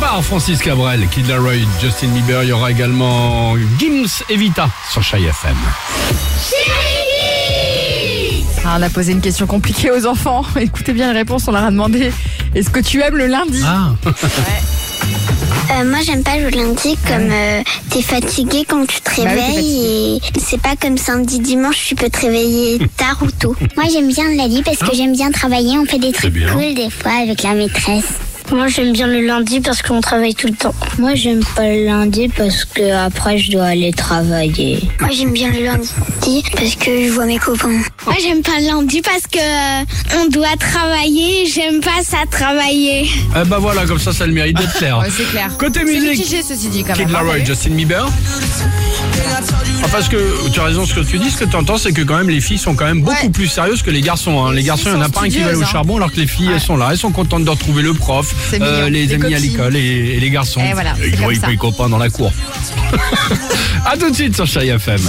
part, Francis Cabrel, Kid Laroi, Justin Bieber. Il y aura également Gims et Vita sur Chai FM. Ah, on a posé une question compliquée aux enfants. Écoutez bien les réponses, on leur a demandé est-ce que tu aimes le lundi? Ah, Euh, moi, j'aime pas le lundi comme euh, t'es fatigué quand tu te Bah oui, réveilles et c'est pas comme samedi, dimanche, tu peux te réveiller tard ou tôt. Moi, j'aime bien le lundi parce que j'aime bien travailler. On fait des trucs cool des fois avec la maîtresse. Moi, j'aime bien le lundi parce qu'on travaille tout le temps. Moi, j'aime pas le lundi parce que après je dois aller travailler. Moi, j'aime bien le lundi parce que je vois mes copains. Moi, j'aime pas le lundi parce que euh, on doit travailler. J'aime pas ça travailler. eh ben voilà, comme ça, ça a le mérite d'être clair. Ouais, c'est clair. Côté C'est musique, mitigé, ceci dit quand Kid même. hein, Laroi, Justin Bieber. Enfin, ce que tu as raison, ce que tu dis, ce que tu entends, c'est que quand même les filles sont quand même beaucoup Ouais. plus sérieuses que les garçons. hein. Les, Les garçons, il n'y en a pas un qui va aller au hein. charbon, alors que les filles, Ouais. elles sont là, elles sont contentes de retrouver le prof, mignon, les les amis à l'école et, et les garçons. Et voilà, ils voient comme les copains dans la cour. à tout de suite sur Chai FM.